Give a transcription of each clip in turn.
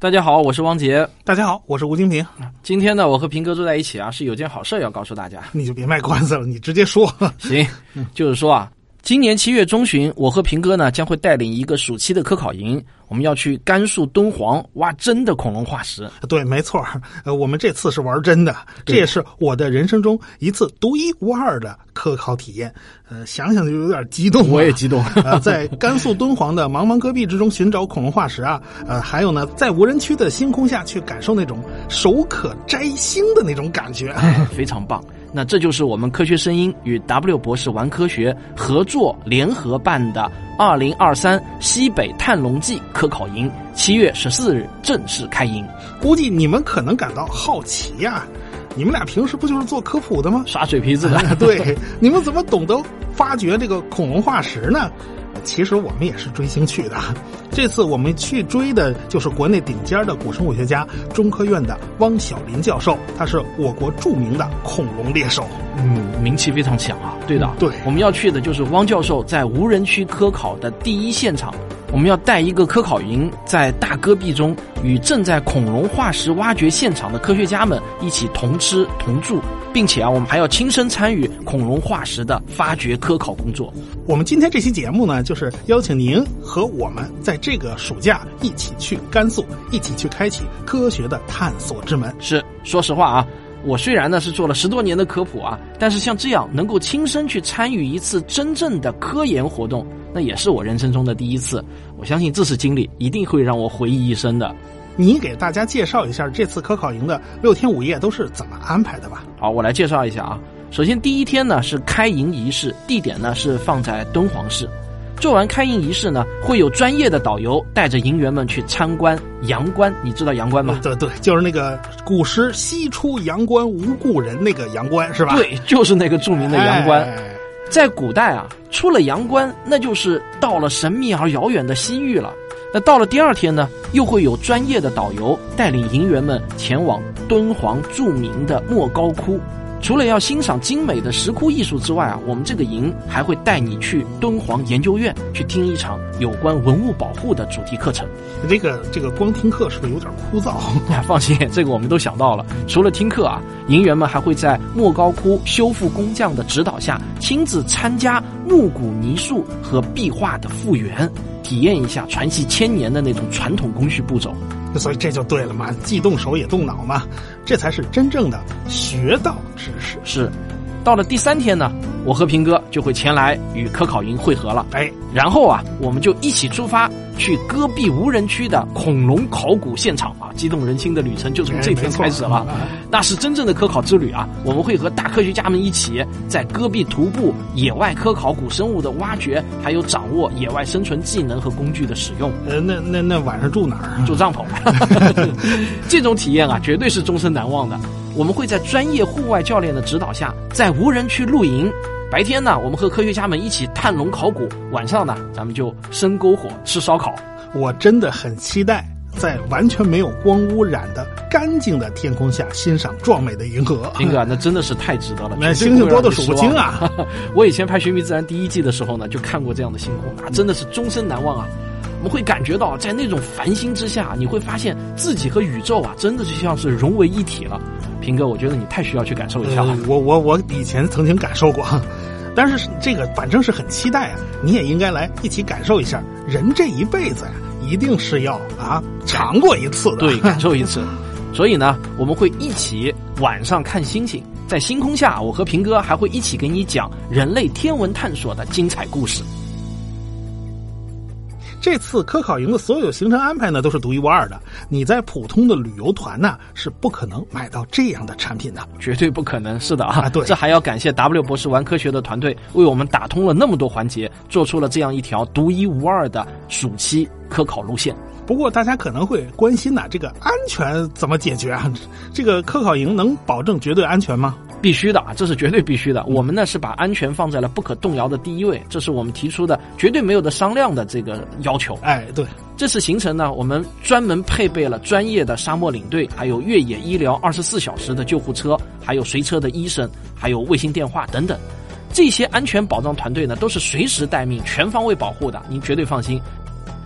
大家好，我是汪杰。大家好，我是吴金平。今天呢，我和平哥坐在一起啊，是有件好事要告诉大家。你就别卖关子了，你直接说。行，就是说啊。今年七月中旬，我和平哥呢将会带领一个暑期的科考营，我们要去甘肃敦煌挖真的恐龙化石。对，没错，呃，我们这次是玩真的，这也是我的人生中一次独一无二的科考体验。呃，想想就有点激动。我也激动。呃，在甘肃敦煌的茫茫戈壁之中寻找恐龙化石啊，呃，还有呢，在无人区的星空下去感受那种手可摘星的那种感觉，非常棒。那这就是我们科学声音与 W 博士玩科学合作联合办的二零二三西北探龙记科考营，七月十四日正式开营。估计你们可能感到好奇呀，你们俩平时不就是做科普的吗？耍嘴皮子的。对，你们怎么懂得发掘这个恐龙化石呢？其实我们也是追星去的，这次我们去追的就是国内顶尖的古生物学家，中科院的汪小林教授，他是我国著名的恐龙猎手，嗯，名气非常响啊。对的，对，我们要去的就是汪教授在无人区科考的第一现场。我们要带一个科考营，在大戈壁中与正在恐龙化石挖掘现场的科学家们一起同吃同住，并且啊，我们还要亲身参与恐龙化石的发掘科考工作。我们今天这期节目呢，就是邀请您和我们在这个暑假一起去甘肃，一起去开启科学的探索之门。是，说实话啊，我虽然呢是做了十多年的科普啊，但是像这样能够亲身去参与一次真正的科研活动。那也是我人生中的第一次，我相信这次经历一定会让我回忆一生的。你给大家介绍一下这次科考营的六天五夜都是怎么安排的吧？好，我来介绍一下啊。首先第一天呢是开营仪式，地点呢是放在敦煌市。做完开营仪式呢，会有专业的导游带着营员们去参观阳关。你知道阳关吗？对对，就是那个古诗“西出阳关无故人”那个阳关是吧？对，就是那个著名的阳关。在古代啊，出了阳关，那就是到了神秘而遥远的西域了。那到了第二天呢，又会有专业的导游带领营员们前往敦煌著名的莫高窟。除了要欣赏精美的石窟艺术之外啊，我们这个营还会带你去敦煌研究院去听一场有关文物保护的主题课程。这个这个光听课是不是有点枯燥？放心，这个我们都想到了。除了听课啊，营员们还会在莫高窟修复工匠的指导下，亲自参加木骨泥塑和壁画的复原，体验一下传奇千年的那种传统工序步骤。所以这就对了嘛，既动手也动脑嘛，这才是真正的学到知识。是，到了第三天呢，我和平哥就会前来与科考营会合了。哎，然后啊，我们就一起出发。去戈壁无人区的恐龙考古现场啊，激动人心的旅程就从这天开始了。那是真正的科考之旅啊！我们会和大科学家们一起在戈壁徒步、野外科考古生物的挖掘，还有掌握野外生存技能和工具的使用。呃，那那那晚上住哪儿？住帐篷。这种体验啊，绝对是终身难忘的。我们会在专业户外教练的指导下，在无人区露营。白天呢，我们和科学家们一起探龙考古；晚上呢，咱们就生篝火吃烧烤。我真的很期待在完全没有光污染的干净的天空下欣赏壮美的银河。林哥，那真的是太值得了，那星星多的数不清啊！我以前拍《寻觅自然》第一季的时候呢，就看过这样的星空，那真的是终身难忘啊！我们会感觉到，在那种繁星之下，你会发现自己和宇宙啊，真的就像是融为一体了。平哥，我觉得你太需要去感受一下了。我我我以前曾经感受过，但是这个反正是很期待啊！你也应该来一起感受一下。人这一辈子呀，一定是要啊尝过一次的，对，感受一次。所以呢，我们会一起晚上看星星，在星空下，我和平哥还会一起给你讲人类天文探索的精彩故事。这次科考营的所有行程安排呢，都是独一无二的。你在普通的旅游团呢，是不可能买到这样的产品的，绝对不可能。是的啊，对，这还要感谢 W 博士玩科学的团队，为我们打通了那么多环节，做出了这样一条独一无二的暑期科考路线。不过大家可能会关心呐，这个安全怎么解决啊？这个科考营能保证绝对安全吗？必须的啊，这是绝对必须的。我们呢是把安全放在了不可动摇的第一位，这是我们提出的绝对没有的商量的这个要求。哎，对，这次行程呢，我们专门配备了专业的沙漠领队，还有越野医疗二十四小时的救护车，还有随车的医生，还有卫星电话等等。这些安全保障团队呢，都是随时待命、全方位保护的，您绝对放心。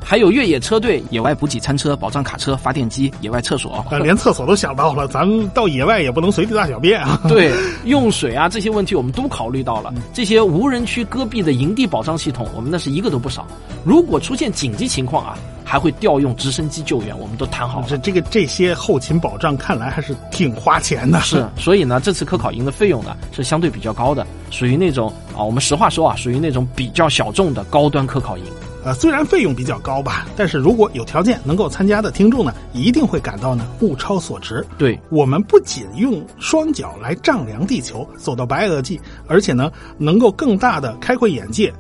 还有越野车队、野外补给餐车、保障卡车、发电机、野外厕所，呃，连厕所都想到了，咱们到野外也不能随地大小便啊。对，用水啊这些问题我们都考虑到了。这些无人区戈壁的营地保障系统，我们那是一个都不少。如果出现紧急情况啊，还会调用直升机救援，我们都谈好了。这这个这些后勤保障看来还是挺花钱的。是，所以呢，这次科考营的费用呢是相对比较高的，属于那种啊，我们实话说啊，属于那种比较小众的高端科考营。呃，虽然费用比较高吧，但是如果有条件能够参加的听众呢，一定会感到呢物超所值。对我们不仅用双脚来丈量地球，走到白垩纪，而且呢能够更大的开阔眼界。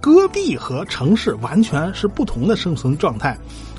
戈壁和城市完全是不同的生存状态，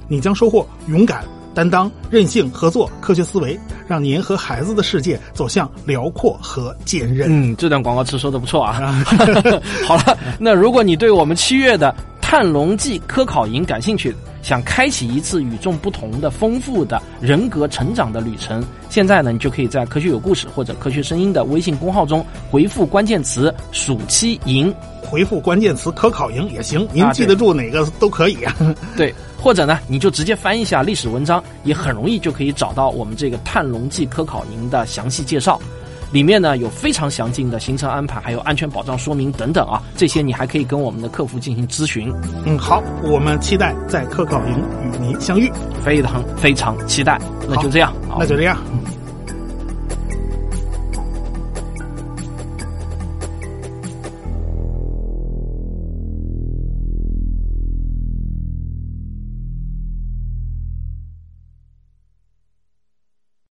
你将收获勇敢、担当、韧性、合作、科学思维，让您和孩子的世界走向辽阔和坚韧。嗯，这段广告词说的不错啊。好了，那如果你对我们七月的探龙记科考营感兴趣，想开启一次与众不同的、丰富的人格成长的旅程，现在呢，你就可以在“科学有故事”或者“科学声音”的微信公号中回复关键词“暑期营”，回复关键词“科考营”也行，您记得住哪个都可以啊。对，或者呢，你就直接翻一下历史文章，也很容易就可以找到我们这个探龙记科考营的详细介绍。里面呢有非常详尽的行程安排，还有安全保障说明等等啊，这些你还可以跟我们的客服进行咨询。嗯，好，我们期待在科考营与您相遇，非常非常期待。那就这样，那就这样。嗯